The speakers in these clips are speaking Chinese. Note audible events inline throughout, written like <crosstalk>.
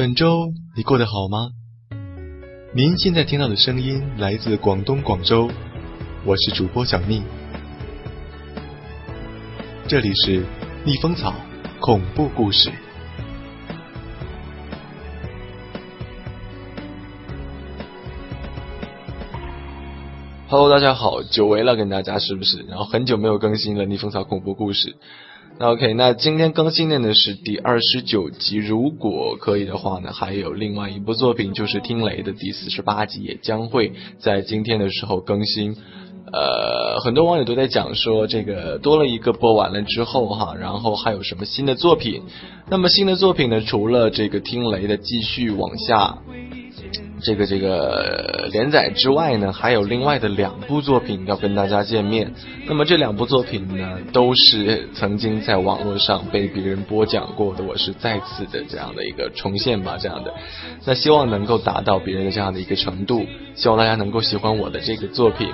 本周你过得好吗？您现在听到的声音来自广东广州，我是主播小蜜，这里是逆风草恐怖故事。Hello，大家好，久违了，跟大家是不是？然后很久没有更新了逆风草恐怖故事。那 OK，那今天更新的呢是第二十九集，如果可以的话呢，还有另外一部作品就是听雷的第四十八集，也将会在今天的时候更新。呃，很多网友都在讲说，这个多了一个播完了之后哈，然后还有什么新的作品？那么新的作品呢，除了这个听雷的继续往下。这个这个连载之外呢，还有另外的两部作品要跟大家见面。那么这两部作品呢，都是曾经在网络上被别人播讲过的，我是再次的这样的一个重现吧，这样的。那希望能够达到别人的这样的一个程度，希望大家能够喜欢我的这个作品。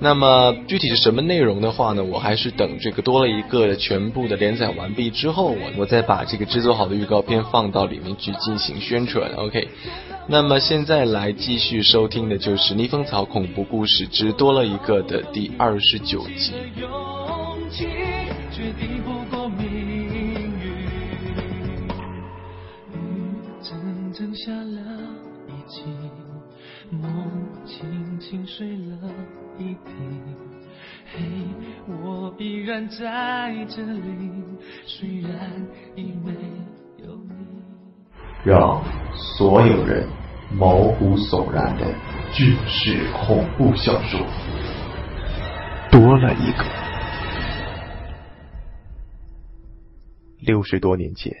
那么具体是什么内容的话呢？我还是等这个多了一个全部的连载完毕之后，我我再把这个制作好的预告片放到里面去进行宣传。OK。那么现在来继续收听的就是《逆风草恐怖故事之多了一个》的第二十九集。我依然在这里，虽然已没有你。让所有人毛骨悚然的军事恐怖小说多了一个。六十多年前，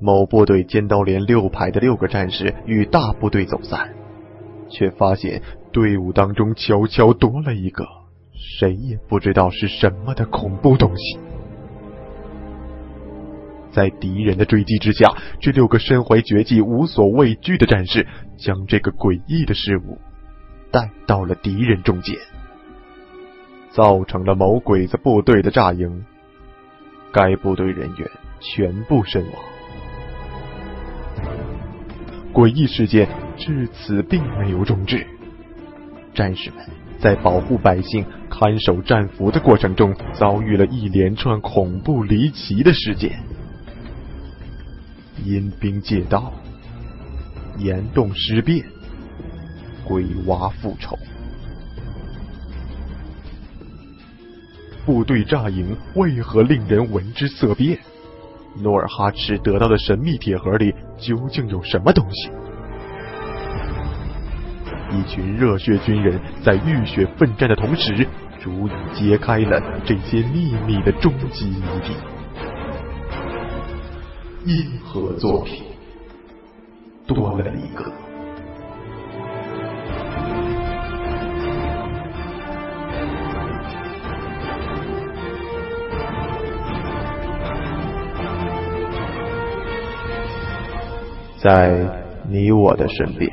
某部队尖刀连六排的六个战士与大部队走散，却发现队伍当中悄悄多了一个谁也不知道是什么的恐怖东西。在敌人的追击之下，这六个身怀绝技、无所畏惧的战士，将这个诡异的事物带到了敌人中间，造成了某鬼子部队的炸营。该部队人员全部身亡。诡异事件至此并没有终止，战士们在保护百姓、看守战俘的过程中，遭遇了一连串恐怖离奇的事件。阴兵借道，岩洞尸变，鬼娃复仇，部队炸营为何令人闻之色变？努尔哈赤得到的神秘铁盒里究竟有什么东西？一群热血军人在浴血奋战的同时，逐一揭开了这些秘密的终极谜底。硬核作品？多了一个，在你我的身边，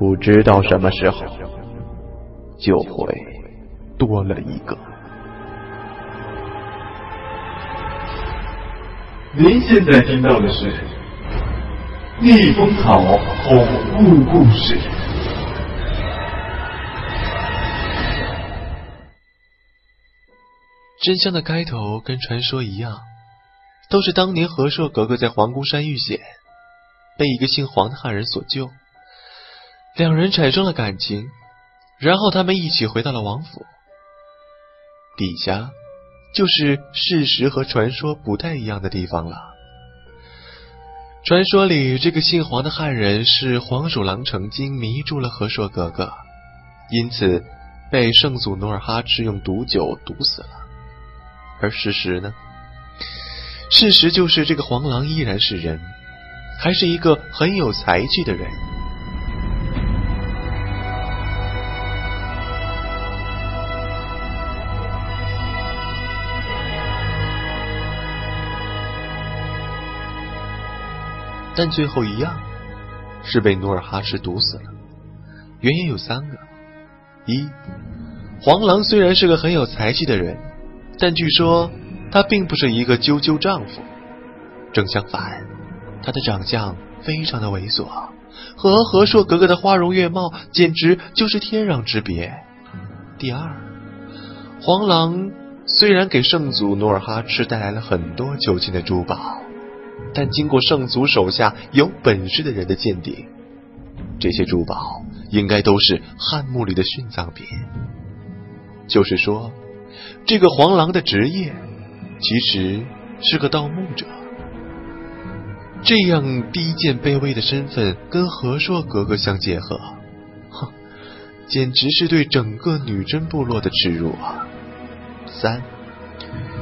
不知道什么时候就会多了一个。您现在听到的是《逆风草恐怖故事》。真相的开头跟传说一样，都是当年和硕格格在皇姑山遇险，被一个姓黄的汉人所救，两人产生了感情，然后他们一起回到了王府。底下。就是事实和传说不太一样的地方了。传说里，这个姓黄的汉人是黄鼠狼成精迷住了和硕格格，因此被圣祖努尔哈赤用毒酒毒死了。而事实呢？事实就是这个黄狼依然是人，还是一个很有才气的人。但最后一样是被努尔哈赤毒死了，原因有三个：一，黄狼虽然是个很有才气的人，但据说他并不是一个啾啾丈夫，正相反，他的长相非常的猥琐，和和硕格格的花容月貌简直就是天壤之别。第二，黄狼虽然给圣祖努尔哈赤带来了很多求亲的珠宝，但经过圣祖手下有本事的人的鉴定，这些珠宝应该都是汉墓里的殉葬品。就是说，这个黄狼的职业其实是个盗墓者。这样低贱卑微的身份跟和硕格格相结合，哼，简直是对整个女真部落的耻辱啊！三，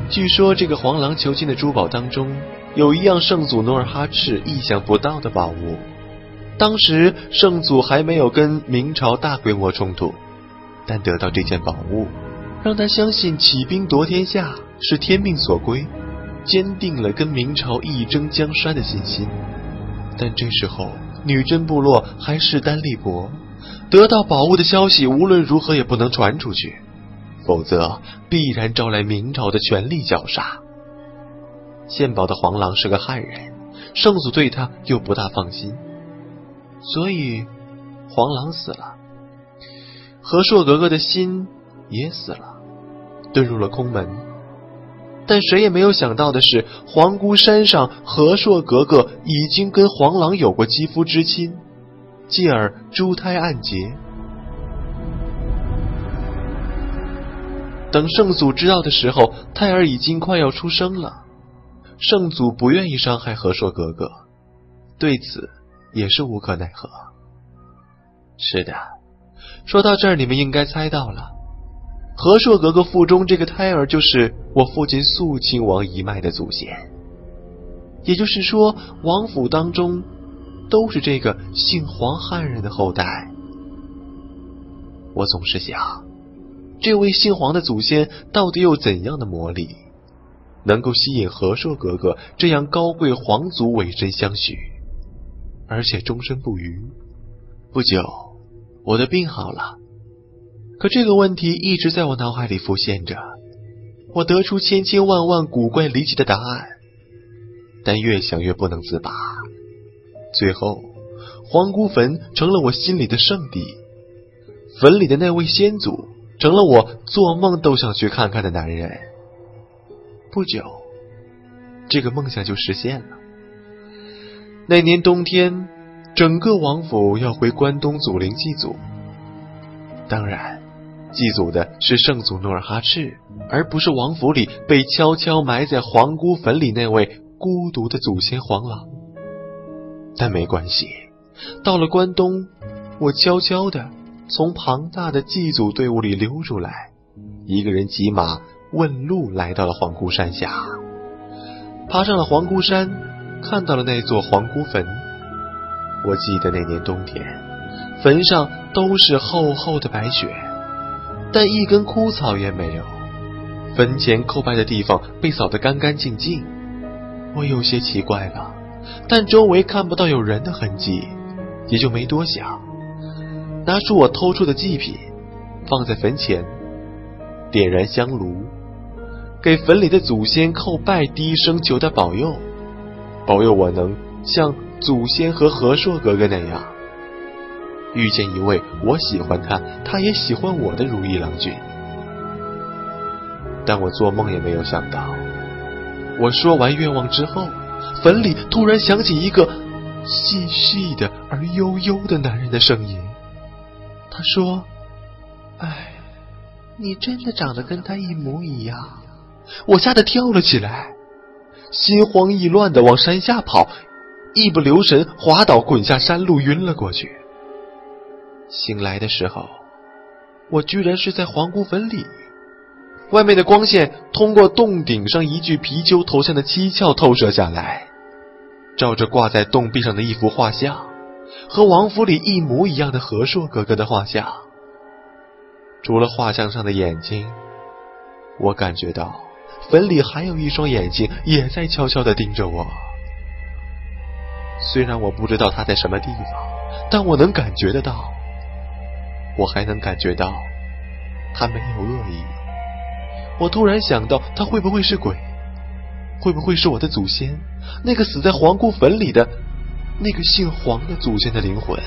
据说这个黄狼囚禁的珠宝当中，有一样圣祖努尔哈赤意想不到的宝物。当时圣祖还没有跟明朝大规模冲突，但得到这件宝物，让他相信起兵夺天下是天命所归。坚定了跟明朝一争江山的信心，但这时候女真部落还势单力薄，得到宝物的消息无论如何也不能传出去，否则必然招来明朝的全力绞杀。献宝的黄狼是个汉人，圣祖对他又不大放心，所以黄狼死了，和硕格格的心也死了，遁入了空门。但谁也没有想到的是，皇姑山上和硕格格已经跟黄狼有过肌肤之亲，继而珠胎暗结。等圣祖知道的时候，胎儿已经快要出生了。圣祖不愿意伤害和硕格格，对此也是无可奈何。是的，说到这儿，你们应该猜到了。和硕格格腹中这个胎儿就是我父亲肃亲王一脉的祖先，也就是说，王府当中都是这个姓黄汉人的后代。我总是想，这位姓黄的祖先到底有怎样的魔力，能够吸引和硕格格这样高贵皇族委身相许，而且终身不渝。不久，我的病好了。可这个问题一直在我脑海里浮现着，我得出千千万万古怪离奇的答案，但越想越不能自拔。最后，皇姑坟成了我心里的圣地，坟里的那位先祖成了我做梦都想去看看的男人。不久，这个梦想就实现了。那年冬天，整个王府要回关东祖陵祭祖，当然。祭祖的是圣祖努尔哈赤，而不是王府里被悄悄埋在皇姑坟里那位孤独的祖先黄狼。但没关系，到了关东，我悄悄的从庞大的祭祖队伍里溜出来，一个人骑马问路，来到了皇姑山下，爬上了皇姑山，看到了那座皇姑坟。我记得那年冬天，坟上都是厚厚的白雪。但一根枯草也没有，坟前叩拜的地方被扫得干干净净。我有些奇怪了，但周围看不到有人的痕迹，也就没多想。拿出我偷出的祭品，放在坟前，点燃香炉，给坟里的祖先叩拜，低声求他保佑，保佑我能像祖先和和硕哥哥那样。遇见一位我喜欢他，他也喜欢我的如意郎君，但我做梦也没有想到，我说完愿望之后，坟里突然响起一个细细的而悠悠的男人的声音。他说：“哎，你真的长得跟他一模一样。”我吓得跳了起来，心慌意乱的往山下跑，一不留神滑倒，滚下山路，晕了过去。醒来的时候，我居然是在皇姑坟里。外面的光线通过洞顶上一具貔貅头像的七窍透射下来，照着挂在洞壁上的一幅画像，和王府里一模一样的和硕哥哥的画像。除了画像上的眼睛，我感觉到坟里还有一双眼睛也在悄悄的盯着我。虽然我不知道他在什么地方，但我能感觉得到。我还能感觉到，他没有恶意。我突然想到，他会不会是鬼？会不会是我的祖先？那个死在皇姑坟里的那个姓黄的祖先的灵魂。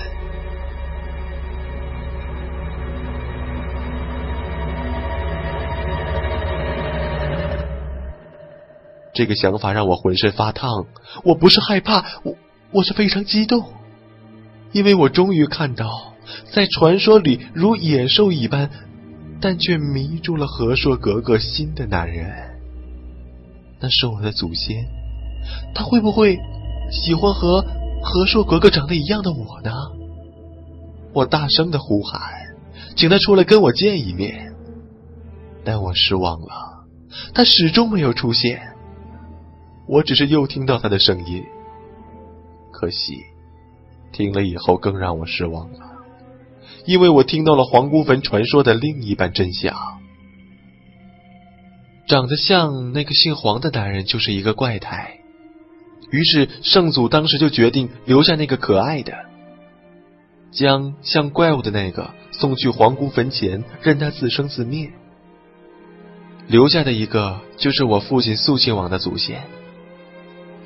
这个想法让我浑身发烫。我不是害怕，我我是非常激动，因为我终于看到，在传说里如野兽一般，但却迷住了和硕格格心的男人。那是我的祖先，他会不会喜欢和和硕格格长得一样的我呢？我大声的呼喊，请他出来跟我见一面，但我失望了，他始终没有出现。我只是又听到他的声音，可惜听了以后更让我失望了，因为我听到了黄姑坟传说的另一半真相。长得像那个姓黄的男人就是一个怪胎，于是圣祖当时就决定留下那个可爱的，将像怪物的那个送去皇姑坟前，任他自生自灭。留下的一个就是我父亲肃亲王的祖先。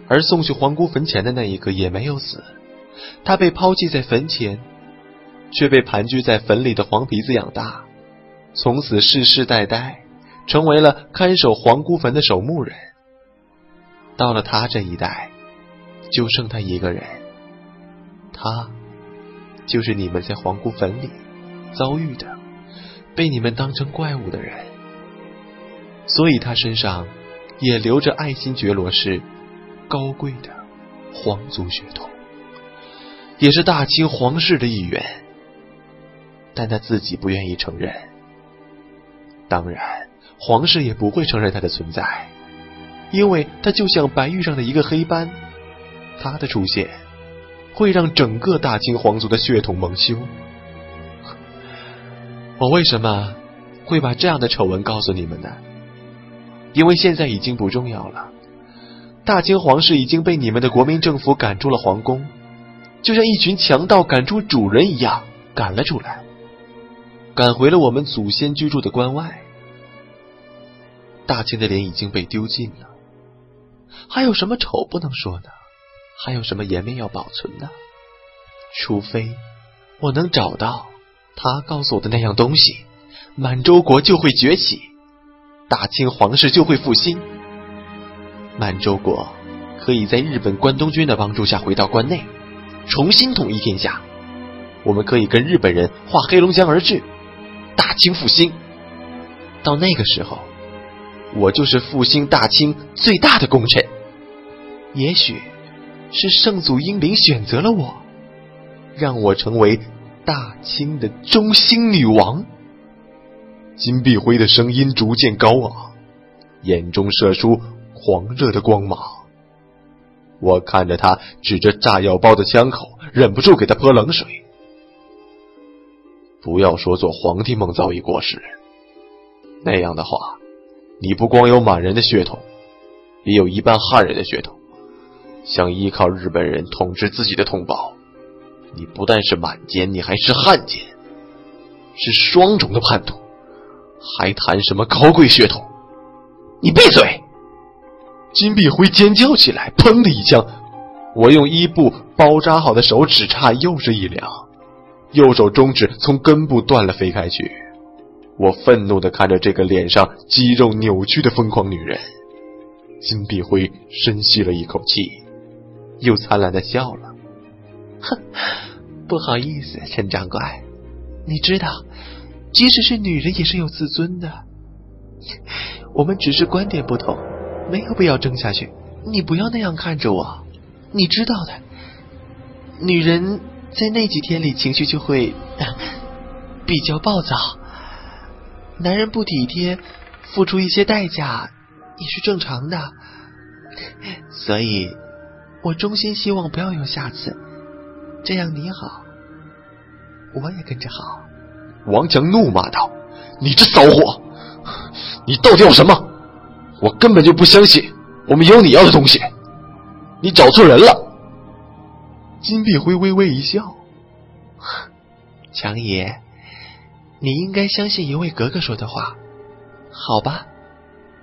而送去皇姑坟前的那一个也没有死，他被抛弃在坟前，却被盘踞在坟里的黄皮子养大，从此世世代代成为了看守皇姑坟的守墓人。到了他这一代，就剩他一个人，他就是你们在皇姑坟里遭遇的，被你们当成怪物的人，所以他身上也留着爱新觉罗氏。高贵的皇族血统，也是大清皇室的一员，但他自己不愿意承认。当然，皇室也不会承认他的存在，因为他就像白玉上的一个黑斑，他的出现会让整个大清皇族的血统蒙羞。我为什么会把这样的丑闻告诉你们呢？因为现在已经不重要了。大清皇室已经被你们的国民政府赶出了皇宫，就像一群强盗赶出主人一样赶了出来，赶回了我们祖先居住的关外。大清的脸已经被丢尽了，还有什么丑不能说呢？还有什么颜面要保存呢？除非我能找到他告诉我的那样东西，满洲国就会崛起，大清皇室就会复兴。满洲国可以在日本关东军的帮助下回到关内，重新统一天下。我们可以跟日本人划黑龙江而治，大清复兴。到那个时候，我就是复兴大清最大的功臣。也许是圣祖英灵选择了我，让我成为大清的中兴女王。金碧辉的声音逐渐高昂，眼中射出。狂热的光芒，我看着他指着炸药包的枪口，忍不住给他泼冷水。不要说做皇帝梦早已过时，那样的话，你不光有满人的血统，也有一半汉人的血统。想依靠日本人统治自己的同胞，你不但是满奸，你还是汉奸，是双重的叛徒，还谈什么高贵血统？你闭嘴！金碧辉尖叫起来，砰的一枪，我用衣布包扎好的手指叉又是一凉，右手中指从根部断了飞开去。我愤怒的看着这个脸上肌肉扭曲的疯狂女人。金碧辉深吸了一口气，又灿烂的笑了。哼，不好意思，陈长官，你知道，即使是女人也是有自尊的。<laughs> 我们只是观点不同。没有必要争下去，你不要那样看着我，你知道的，女人在那几天里情绪就会 <laughs> 比较暴躁，男人不体贴，付出一些代价也是正常的，所以，我衷心希望不要有下次，这样你好，我也跟着好。王强怒骂道：“你这骚货，你到底要什么？”我根本就不相信我们有你要的东西，你找错人了。金碧辉微微一笑，强爷，你应该相信一位格格说的话，好吧？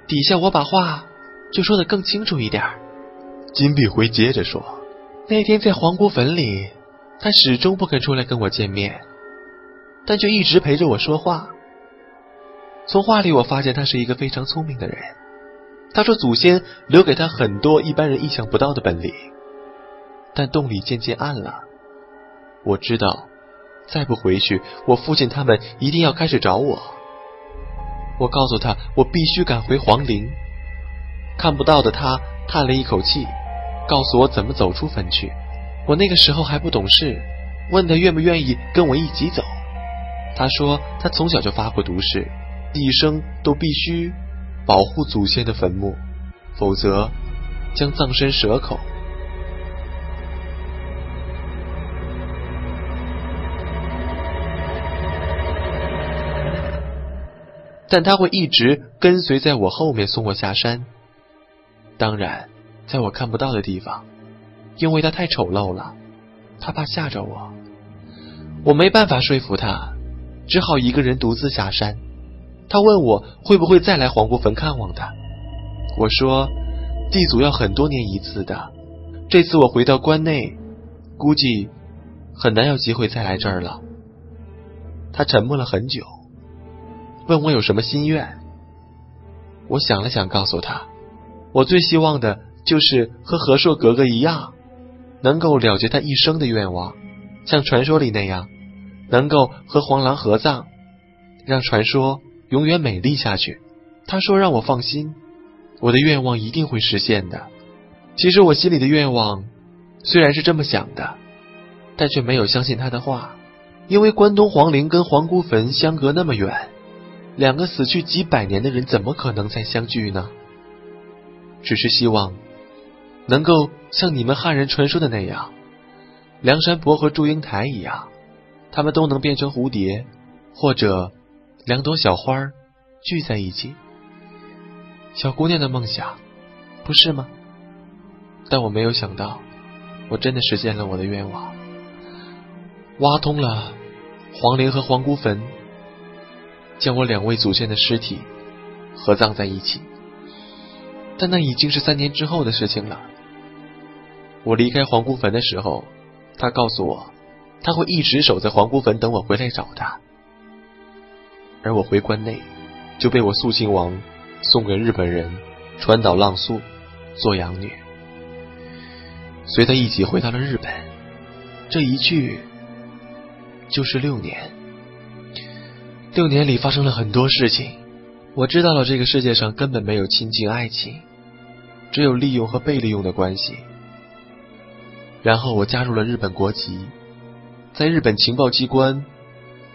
底下我把话就说的更清楚一点。金碧辉接着说：“那天在皇姑坟里，他始终不肯出来跟我见面，但却一直陪着我说话。从话里我发现他是一个非常聪明的人。他说祖先留给他很多一般人意想不到的本领。但洞里渐渐暗了，我知道再不回去，我父亲他们一定要开始找我。我告诉他，我必须赶回皇陵。看不到的他叹了一口气，告诉我怎么走出坟去。我那个时候还不懂事，问他愿不愿意跟我一起走。他说他从小就发过毒誓，一生都必须保护祖先的坟墓，否则将葬身蛇口。但他会一直跟随在我后面送我下山，当然，在我看不到的地方，因为他太丑陋了，他怕吓着我。我没办法说服他，只好一个人独自下山。他问我会不会再来皇姑坟看望他，我说地祖要很多年一次的，这次我回到关内，估计很难有机会再来这儿了。他沉默了很久。问我有什么心愿？我想了想，告诉他，我最希望的就是和和硕格格一样，能够了结他一生的愿望，像传说里那样，能够和黄狼合葬，让传说永远美丽下去。他说让我放心，我的愿望一定会实现的。其实我心里的愿望虽然是这么想的，但却没有相信他的话，因为关东皇陵跟皇姑坟相隔那么远。两个死去几百年的人，怎么可能再相聚呢？只是希望能够像你们汉人传说的那样，梁山伯和祝英台一样，他们都能变成蝴蝶，或者两朵小花聚在一起。小姑娘的梦想，不是吗？但我没有想到，我真的实现了我的愿望，挖通了皇陵和皇姑坟。将我两位祖先的尸体合葬在一起，但那已经是三年之后的事情了。我离开皇姑坟的时候，他告诉我，他会一直守在皇姑坟等我回来找他。而我回关内，就被我肃亲王送给日本人川岛浪速做养女，随他一起回到了日本。这一去就是六年。六年里发生了很多事情，我知道了这个世界上根本没有亲情爱情，只有利用和被利用的关系。然后我加入了日本国籍，在日本情报机关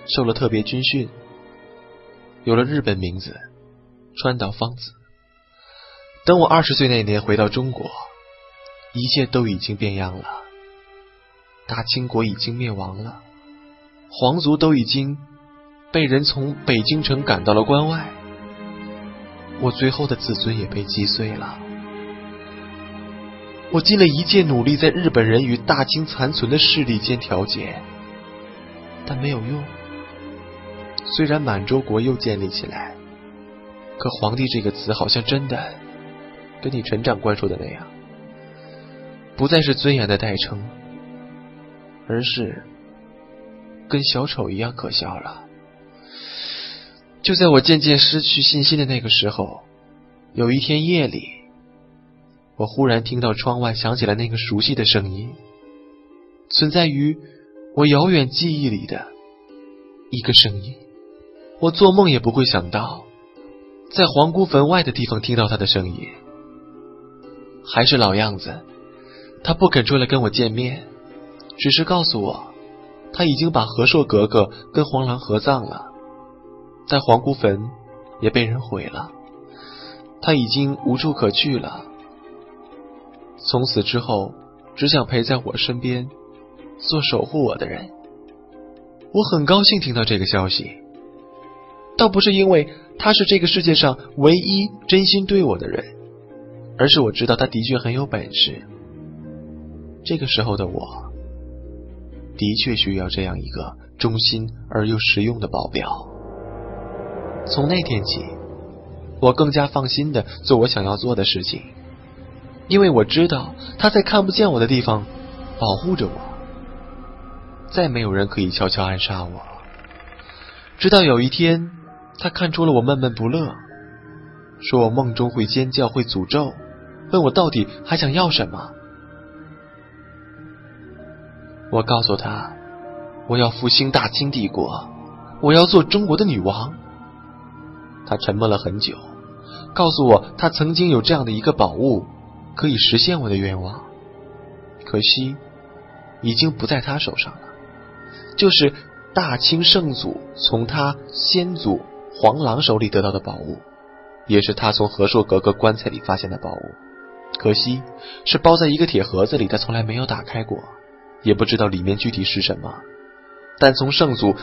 受了特别军训，有了日本名字川岛芳子。等我二十岁那年回到中国，一切都已经变样了，大清国已经灭亡了，皇族都已经。被人从北京城赶到了关外，我最后的自尊也被击碎了。我尽了一切努力，在日本人与大清残存的势力间调节，但没有用。虽然满洲国又建立起来，可“皇帝”这个词好像真的跟你陈长官说的那样，不再是尊严的代称，而是跟小丑一样可笑了。就在我渐渐失去信心的那个时候，有一天夜里，我忽然听到窗外响起了那个熟悉的声音，存在于我遥远记忆里的一个声音。我做梦也不会想到，在皇姑坟外的地方听到他的声音。还是老样子，他不肯出来跟我见面，只是告诉我，他已经把和硕格格跟黄狼合葬了。但皇姑坟也被人毁了，他已经无处可去了。从此之后，只想陪在我身边，做守护我的人。我很高兴听到这个消息，倒不是因为他是这个世界上唯一真心对我的人，而是我知道他的确很有本事。这个时候的我，的确需要这样一个忠心而又实用的保镖。从那天起，我更加放心的做我想要做的事情，因为我知道他在看不见我的地方保护着我，再没有人可以悄悄暗杀我。直到有一天，他看出了我闷闷不乐，说我梦中会尖叫，会诅咒，问我到底还想要什么。我告诉他，我要复兴大清帝国，我要做中国的女王。他沉默了很久，告诉我他曾经有这样的一个宝物，可以实现我的愿望，可惜已经不在他手上了。就是大清圣祖从他先祖黄狼手里得到的宝物，也是他从和硕格格棺材里发现的宝物，可惜是包在一个铁盒子里，他从来没有打开过。也不知道里面具体是什么，但从圣祖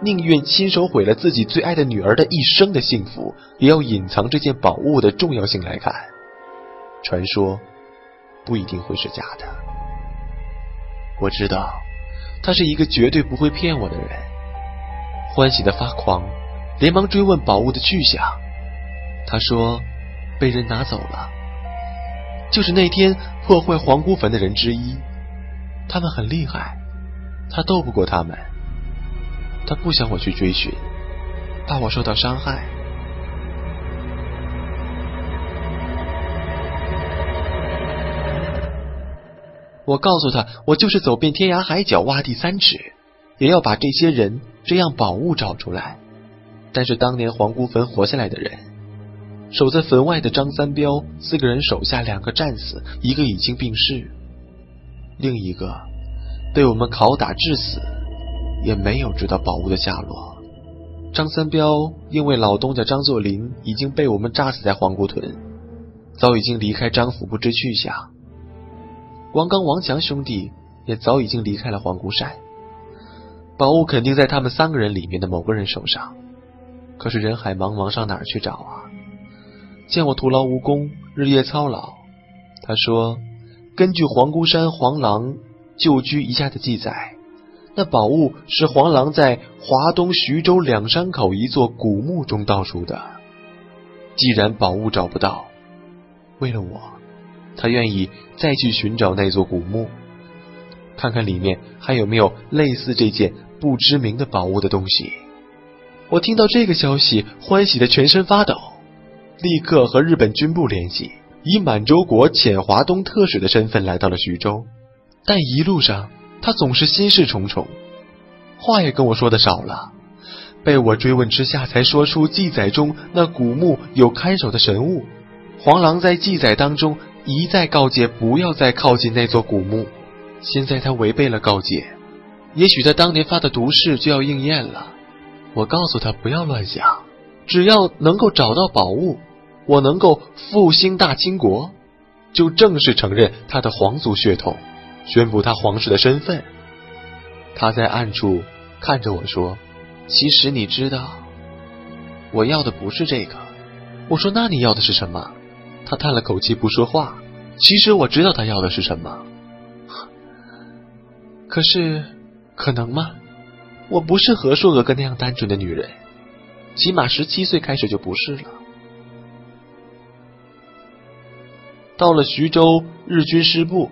宁愿亲手毁了自己最爱的女儿的一生的幸福，也要隐藏这件宝物的重要性来看，传说不一定会是假的。我知道他是一个绝对不会骗我的人，欢喜的发狂，连忙追问宝物的去向。他说被人拿走了，就是那天破坏皇姑坟的人之一。他们很厉害，他斗不过他们。他不想我去追寻，怕我受到伤害。我告诉他，我就是走遍天涯海角，挖地三尺，也要把这些人、这样宝物找出来。但是当年皇姑坟活下来的人，守在坟外的张三彪四个人手下两个战死，一个已经病逝。另一个被我们拷打致死，也没有知道宝物的下落。张三彪因为老东家张作霖已经被我们炸死在黄姑屯，早已经离开张府不知去向。王刚、王强兄弟也早已经离开了黄姑山，宝物肯定在他们三个人里面的某个人手上。可是人海茫茫，上哪儿去找啊？见我徒劳无功，日夜操劳，他说。根据黄姑山黄狼旧居一下的记载，那宝物是黄狼在华东徐州两山口一座古墓中盗出的。既然宝物找不到，为了我，他愿意再去寻找那座古墓，看看里面还有没有类似这件不知名的宝物的东西。我听到这个消息，欢喜的全身发抖，立刻和日本军部联系。以满洲国遣华东特使的身份来到了徐州，但一路上他总是心事重重，话也跟我说的少了。被我追问之下，才说出记载中那古墓有看守的神物。黄狼在记载当中一再告诫不要再靠近那座古墓，现在他违背了告诫，也许他当年发的毒誓就要应验了。我告诉他不要乱想，只要能够找到宝物。我能够复兴大清国，就正式承认他的皇族血统，宣布他皇室的身份。他在暗处看着我说：“其实你知道，我要的不是这个。”我说：“那你要的是什么？”他叹了口气不说话。其实我知道他要的是什么，可是可能吗？我不是和硕哥哥那样单纯的女人，起码十七岁开始就不是了。到了徐州，日军师部，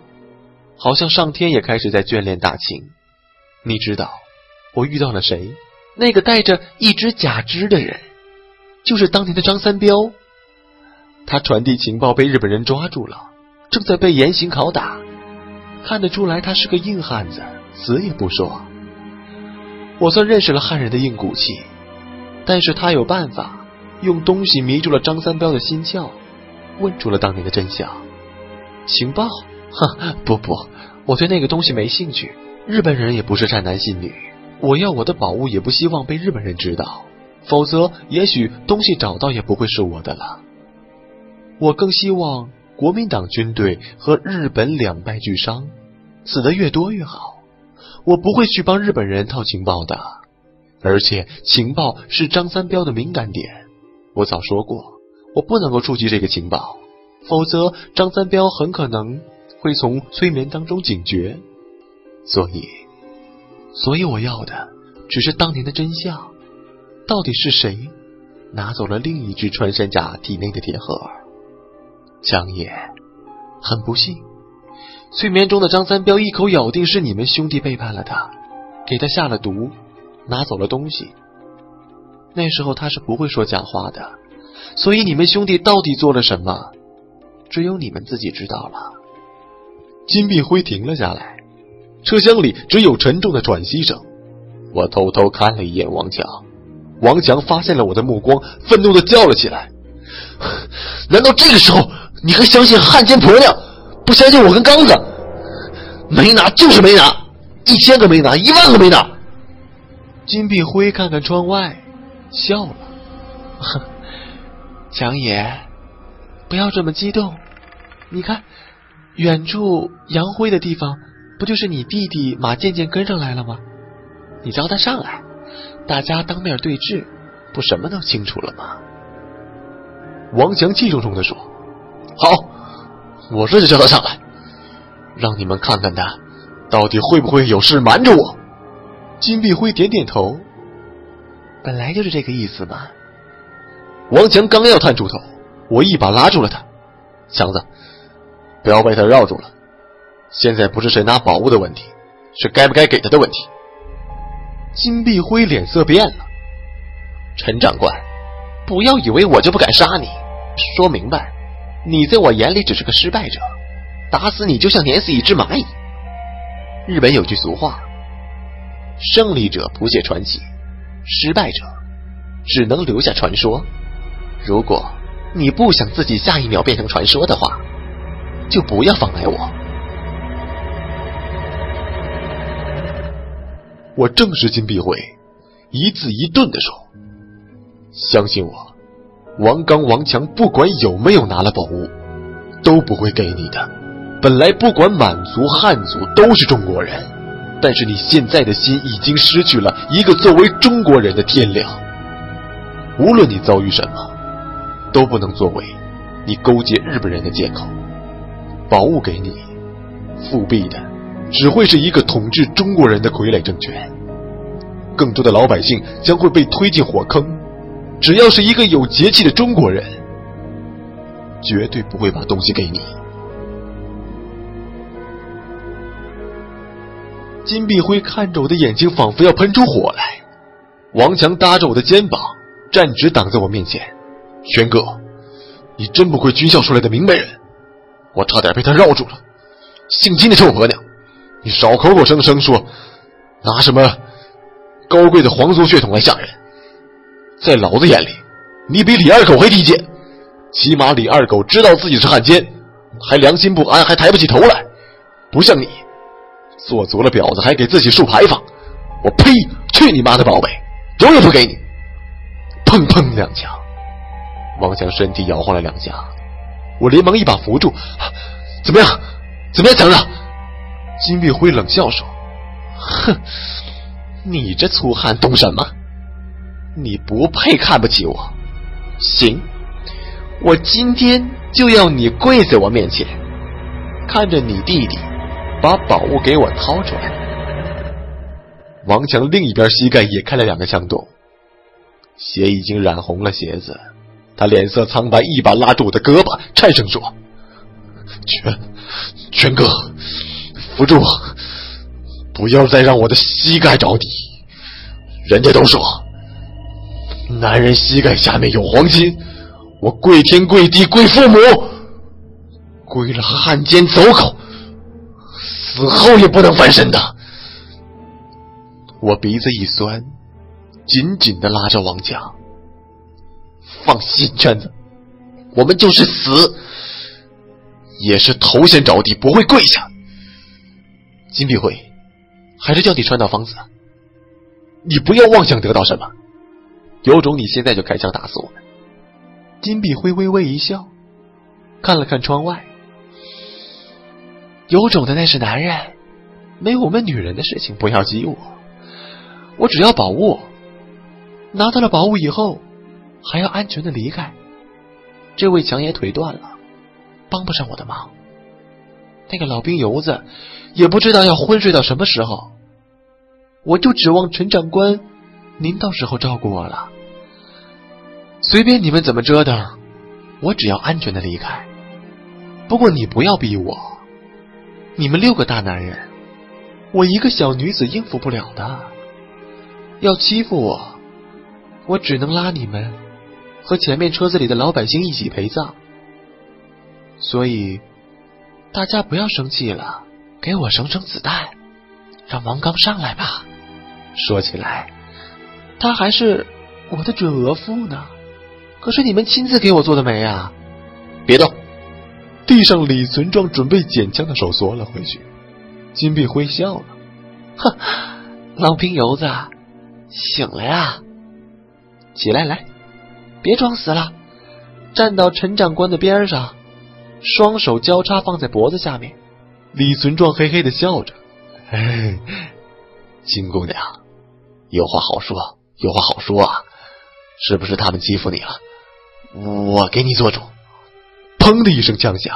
好像上天也开始在眷恋大清。你知道我遇到了谁？那个带着一只假肢的人，就是当年的张三彪。他传递情报被日本人抓住了，正在被严刑拷打。看得出来他是个硬汉子，死也不说。我算认识了汉人的硬骨气，但是他有办法，用东西迷住了张三彪的心窍。问出了当年的真相，情报？哼，不不，我对那个东西没兴趣。日本人也不是善男信女，我要我的宝物也不希望被日本人知道，否则也许东西找到也不会是我的了。我更希望国民党军队和日本两败俱伤，死的越多越好。我不会去帮日本人套情报的，而且情报是张三彪的敏感点，我早说过。我不能够触及这个情报，否则张三彪很可能会从催眠当中警觉。所以，所以我要的只是当年的真相：到底是谁拿走了另一只穿山甲体内的铁盒？江野，很不幸，催眠中的张三彪一口咬定是你们兄弟背叛了他，给他下了毒，拿走了东西。那时候他是不会说假话的，所以你们兄弟到底做了什么，只有你们自己知道了。金碧辉停了下来，车厢里只有沉重的喘息声。我偷偷看了一眼王强，王强发现了我的目光，愤怒的叫了起来：“难道这个时候你还相信汉奸婆娘，不相信我跟刚子？没拿就是没拿，一千个没拿，一万个没拿。”金碧辉看看窗外，笑了：“哼 <laughs> 强爷，不要这么激动，你看。”远处杨辉的地方，不就是你弟弟马健健跟上来了吗？你招他上来，大家当面对质，不什么都清楚了吗？王强气冲冲的说：“好，我这就叫他上来，让你们看看他到底会不会有事瞒着我。”金碧辉点点头，本来就是这个意思嘛。王强刚要探出头，我一把拉住了他，强子。不要被他绕住了。现在不是谁拿宝物的问题，是该不该给他的问题。金碧辉脸色变了。陈长官，不要以为我就不敢杀你。说明白，你在我眼里只是个失败者，打死你就像碾死一只蚂蚁。日本有句俗话：胜利者谱写传奇，失败者只能留下传说。如果你不想自己下一秒变成传说的话。就不要妨碍我。我正是金碧辉，一字一顿的说：“相信我，王刚、王强不管有没有拿了宝物，都不会给你的。本来不管满族、汉族都是中国人，但是你现在的心已经失去了一个作为中国人的天良。无论你遭遇什么，都不能作为你勾结日本人的借口。”宝物给你，复辟的只会是一个统治中国人的傀儡政权，更多的老百姓将会被推进火坑。只要是一个有节气的中国人，绝对不会把东西给你。金碧辉看着我的眼睛，仿佛要喷出火来。王强搭着我的肩膀，站直挡在我面前。轩哥，你真不愧军校出来的明白人。我差点被他绕住了，姓金的臭婆娘，你少口口声声说拿什么高贵的皇族血统来吓人，在老子眼里，你比李二狗还低贱。起码李二狗知道自己是汉奸，还良心不安，还抬不起头来，不像你，做足了婊子还给自己竖牌坊。我呸！去你妈的宝贝，永远不给你！砰砰两枪，王强身体摇晃了两下。我连忙一把扶住，怎么样？怎么样，强子？金碧辉冷笑说：“哼，你这粗汉懂什么？你不配看不起我。行，我今天就要你跪在我面前，看着你弟弟把宝物给我掏出来。”王强另一边膝盖也开了两个枪洞，血已经染红了鞋子。他脸色苍白，一把拉住我的胳膊，颤声说：“全，全哥，扶住我，不要再让我的膝盖着地。人家都说，男人膝盖下面有黄金，我跪天跪地跪父母，跪了汉奸走狗，死后也不能翻身的。”我鼻子一酸，紧紧的拉着王强。放心，娟子，我们就是死，也是头先着地，不会跪下。金碧辉，还是叫你川岛芳子，你不要妄想得到什么，有种你现在就开枪打死我们。金碧辉微微一笑，看了看窗外，有种的那是男人，没我们女人的事情不要激我，我只要宝物，拿到了宝物以后。还要安全的离开。这位强爷腿断了，帮不上我的忙。那个老兵油子也不知道要昏睡到什么时候。我就指望陈长官，您到时候照顾我了。随便你们怎么折腾，我只要安全的离开。不过你不要逼我，你们六个大男人，我一个小女子应付不了的。要欺负我，我只能拉你们和前面车子里的老百姓一起陪葬。所以，大家不要生气了，给我省省子弹，让王刚上来吧。说起来，他还是我的准额父呢。可是你们亲自给我做的媒啊！别动！地上李存壮准备捡枪的手缩了回去。金碧辉笑了，哼，郎平油子，醒了呀！起来，来，别装死了，站到陈长官的边上，双手交叉放在脖子下面。李存壮嘿嘿的笑着，哎，金姑娘，有话好说，有话好说啊！是不是他们欺负你了？我给你做主！砰的一声枪响，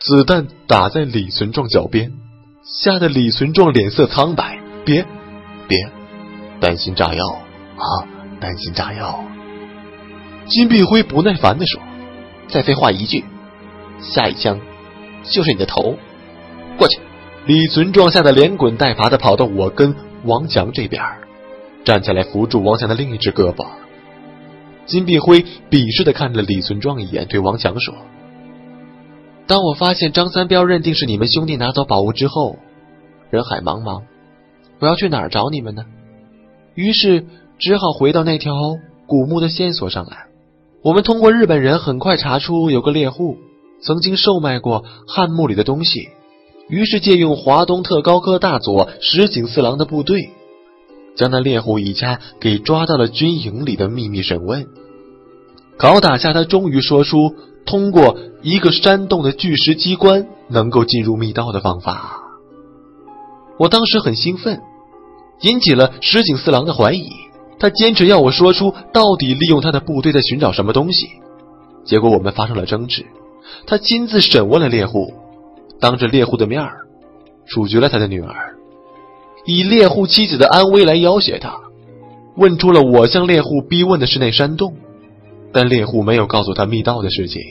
子弹打在李存壮脚边，吓得李存壮脸色苍白。别，别，担心炸药啊！担心炸药！金碧辉不耐烦的说：“再废话一句，下一枪就是你的头！”过去！李存壮吓得连滚带爬的跑到我跟王强这边，站起来扶住王强的另一只胳膊。金碧辉鄙视的看了李存壮一眼，对王强说：“当我发现张三彪认定是你们兄弟拿走宝物之后，人海茫茫，我要去哪儿找你们呢？于是只好回到那条古墓的线索上来。我们通过日本人很快查出有个猎户曾经售卖过汉墓里的东西，于是借用华东特高科大佐石井四郎的部队。”将那猎户一家给抓到了军营里的秘密审问，拷打下，他终于说出通过一个山洞的巨石机关能够进入密道的方法。我当时很兴奋，引起了石井四郎的怀疑，他坚持要我说出到底利用他的部队在寻找什么东西。结果我们发生了争执，他亲自审问了猎户，当着猎户的面儿处决了他的女儿。以猎户妻子的安危来要挟他，问出了我向猎户逼问的是那山洞，但猎户没有告诉他密道的事情。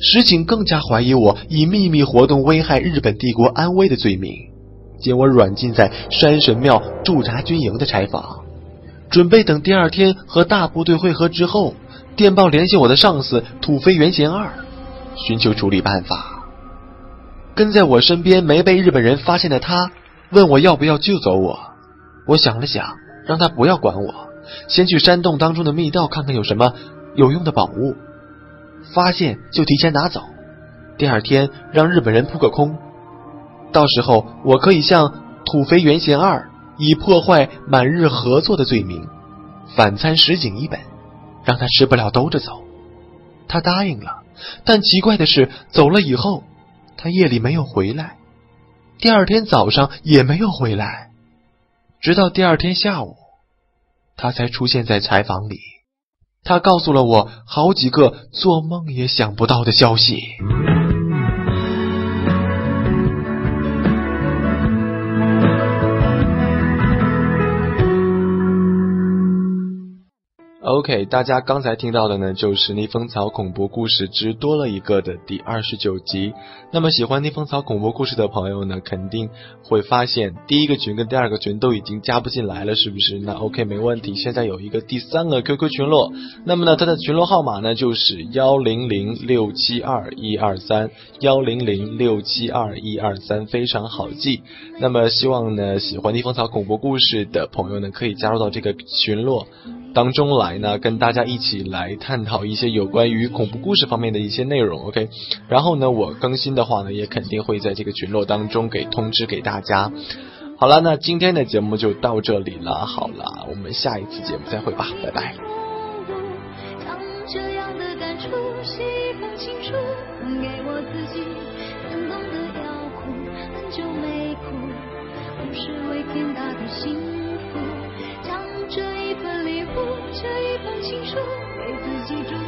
石井更加怀疑我以秘密活动危害日本帝国安危的罪名，将我软禁在山神庙驻扎军营的柴房，准备等第二天和大部队会合之后，电报联系我的上司土肥原贤二，寻求处理办法。跟在我身边没被日本人发现的他。问我要不要救走我，我想了想，让他不要管我，先去山洞当中的密道看看有什么有用的宝物，发现就提前拿走，第二天让日本人扑个空，到时候我可以向土肥原贤二以破坏满日合作的罪名反参石井一本，让他吃不了兜着走。他答应了，但奇怪的是，走了以后，他夜里没有回来。第二天早上也没有回来，直到第二天下午，他才出现在柴房里。他告诉了我好几个做梦也想不到的消息。OK，大家刚才听到的呢，就是《逆风草恐怖故事之多了一个》的第二十九集。那么喜欢逆风草恐怖故事的朋友呢，肯定会发现第一个群跟第二个群都已经加不进来了，是不是？那 OK，没问题。现在有一个第三个 QQ 群落，那么呢，它的群落号码呢就是幺零零六七二一二三幺零零六七二一二三，非常好记。那么希望呢，喜欢逆风草恐怖故事的朋友呢，可以加入到这个群落。当中来呢，跟大家一起来探讨一些有关于恐怖故事方面的一些内容，OK。然后呢，我更新的话呢，也肯定会在这个群落当中给通知给大家。好了，那今天的节目就到这里了。好了，我们下一次节目再会吧，拜拜。这给自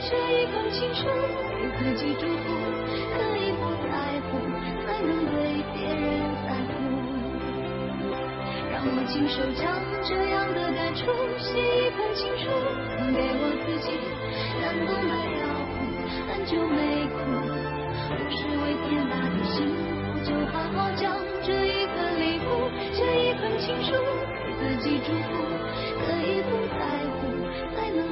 写一封情书，给自己祝福，可以不在乎，才能对别人在乎。让我亲手将这样的感触写一封情书，送给我自己。难过了要哭，很久没哭，不是为天大的幸福，就好好将这一份礼物，写一封情书，给自己祝福，可以不在乎，才能。